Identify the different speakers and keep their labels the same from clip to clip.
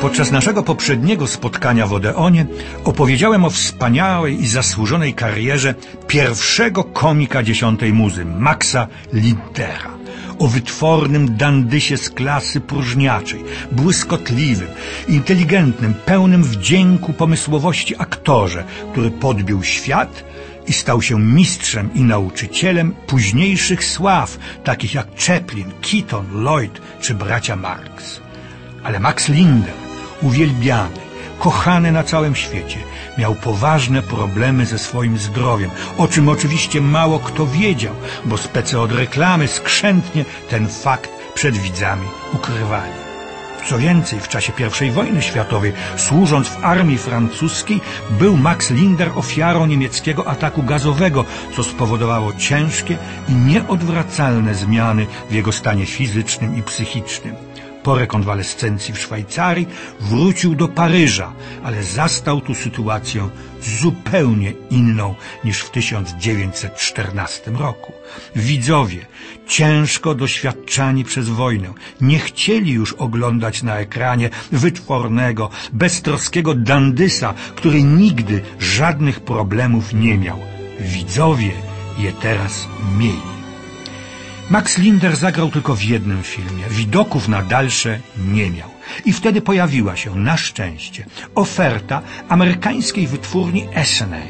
Speaker 1: Podczas naszego poprzedniego spotkania w Odeonie opowiedziałem o wspaniałej i zasłużonej karierze pierwszego komika dziesiątej muzy, Maxa Lindera. O wytwornym dandysie z klasy próżniaczej, błyskotliwym, inteligentnym, pełnym wdzięku pomysłowości aktorze, który podbił świat i stał się mistrzem i nauczycielem późniejszych sław, takich jak Chaplin, Keaton, Lloyd czy bracia Marx. Ale Max Linder uwielbiany, kochany na całym świecie, miał poważne problemy ze swoim zdrowiem, o czym oczywiście mało kto wiedział, bo spece od reklamy skrzętnie ten fakt przed widzami ukrywali. Co więcej, w czasie I wojny światowej, służąc w armii francuskiej, był Max Linder ofiarą niemieckiego ataku gazowego, co spowodowało ciężkie i nieodwracalne zmiany w jego stanie fizycznym i psychicznym. Po rekonwalescencji w Szwajcarii wrócił do Paryża, ale zastał tu sytuację zupełnie inną niż w 1914 roku. Widzowie, ciężko doświadczani przez wojnę, nie chcieli już oglądać na ekranie wytwornego, beztroskiego dandysa, który nigdy żadnych problemów nie miał. Widzowie je teraz mieli. Max Linder zagrał tylko w jednym filmie. Widoków na dalsze nie miał. I wtedy pojawiła się, na szczęście, oferta amerykańskiej wytwórni Essenay.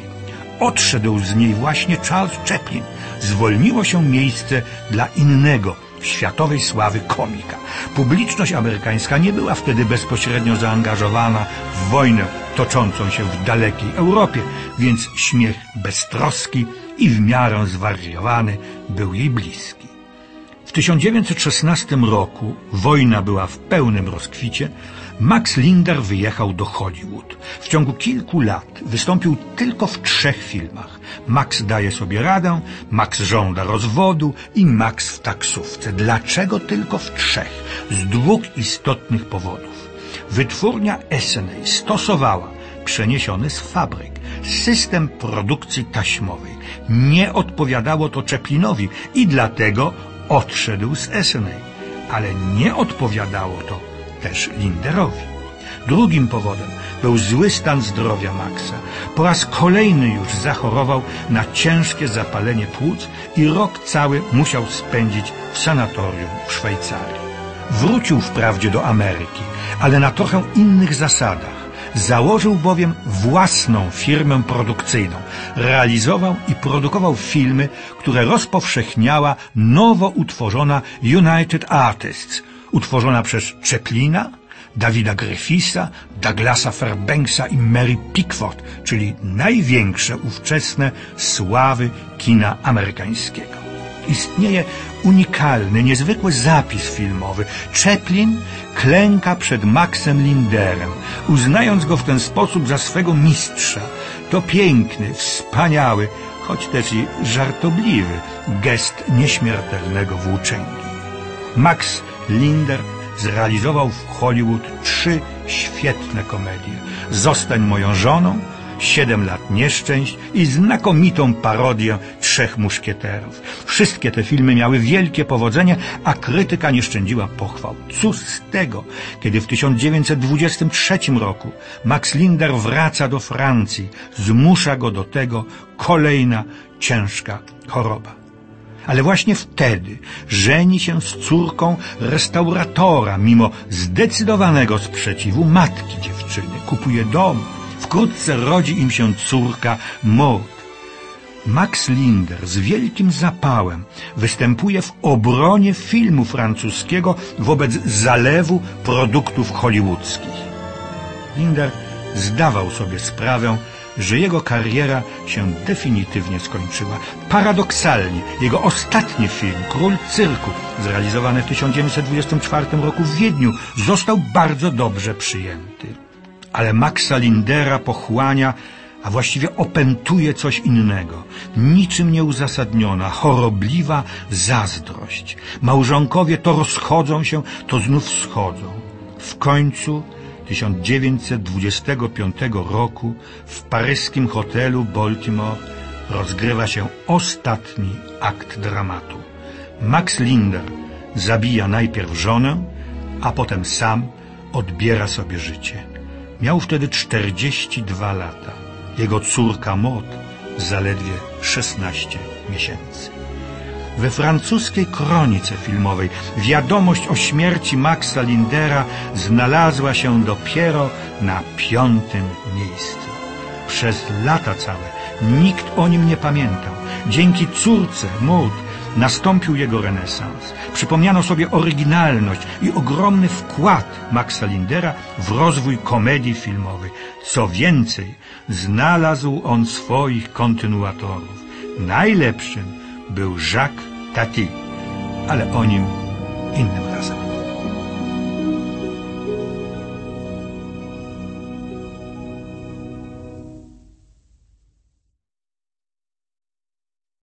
Speaker 1: Odszedł z niej właśnie Charles Chaplin. Zwolniło się miejsce dla innego, światowej sławy komika. Publiczność amerykańska nie była wtedy bezpośrednio zaangażowana w wojnę toczącą się w dalekiej Europie, więc śmiech beztroski i w miarę zwariowany był jej bliski. W 1916 roku wojna była w pełnym rozkwicie. Max Linder wyjechał do Hollywood. W ciągu kilku lat wystąpił tylko w trzech filmach. Max daje sobie radę, Max żąda rozwodu i Max w taksówce. Dlaczego tylko w trzech? Z dwóch istotnych powodów. Wytwórnia Essenay stosowała przeniesiony z fabryk system produkcji taśmowej. Nie odpowiadało to Chaplinowi i dlatego odszedł z Essenay, ale nie odpowiadało to też Linderowi. Drugim powodem był zły stan zdrowia Maxa. Po raz kolejny już zachorował na ciężkie zapalenie płuc i rok cały musiał spędzić w sanatorium w Szwajcarii. Wrócił wprawdzie do Ameryki, ale na trochę innych zasadach. Założył bowiem własną firmę produkcyjną. Realizował i produkował filmy, które rozpowszechniała nowo utworzona United Artists, utworzona przez Chaplina, Davida Griffisa, Douglasa Fairbanksa i Mary Pickford, czyli największe ówczesne sławy kina amerykańskiego istnieje unikalny, niezwykły zapis filmowy. Chaplin klęka przed Maxem Linderem, uznając go w ten sposób za swego mistrza. To piękny, wspaniały, choć też i żartobliwy gest nieśmiertelnego włóczęgi. Max Linder zrealizował w Hollywood trzy świetne komedie. Zostań moją żoną, Siedem lat nieszczęść i znakomitą parodię Trzech Muszkieterów. Wszystkie te filmy miały wielkie powodzenie, a krytyka nie szczędziła pochwał. Cóż z tego, kiedy w 1923 roku Max Linder wraca do Francji, zmusza go do tego kolejna ciężka choroba. Ale właśnie wtedy żeni się z córką restauratora, mimo zdecydowanego sprzeciwu matki dziewczyny. Kupuje dom, Wkrótce rodzi im się córka Maud. Max Linder z wielkim zapałem występuje w obronie filmu francuskiego wobec zalewu produktów hollywoodzkich. Linder zdawał sobie sprawę, że jego kariera się definitywnie skończyła. Paradoksalnie, jego ostatni film, Król Cyrku, zrealizowany w 1924 roku w Wiedniu, został bardzo dobrze przyjęty ale Maxa Lindera pochłania, a właściwie opętuje coś innego. Niczym nieuzasadniona, chorobliwa zazdrość. Małżonkowie to rozchodzą się, to znów schodzą. W końcu 1925 roku w paryskim hotelu Baltimore rozgrywa się ostatni akt dramatu. Max Linder zabija najpierw żonę, a potem sam odbiera sobie życie. Miał wtedy 42 lata. Jego córka Maud zaledwie 16 miesięcy. We francuskiej kronice filmowej wiadomość o śmierci Maxa Lindera znalazła się dopiero na piątym miejscu. Przez lata całe nikt o nim nie pamiętał. Dzięki córce Maud nastąpił jego renesans. Przypomniano sobie oryginalność i ogromny wkład Maxa Lindera w rozwój komedii filmowej. Co więcej, znalazł on swoich kontynuatorów. Najlepszym był Jacques Tati, ale o nim innym.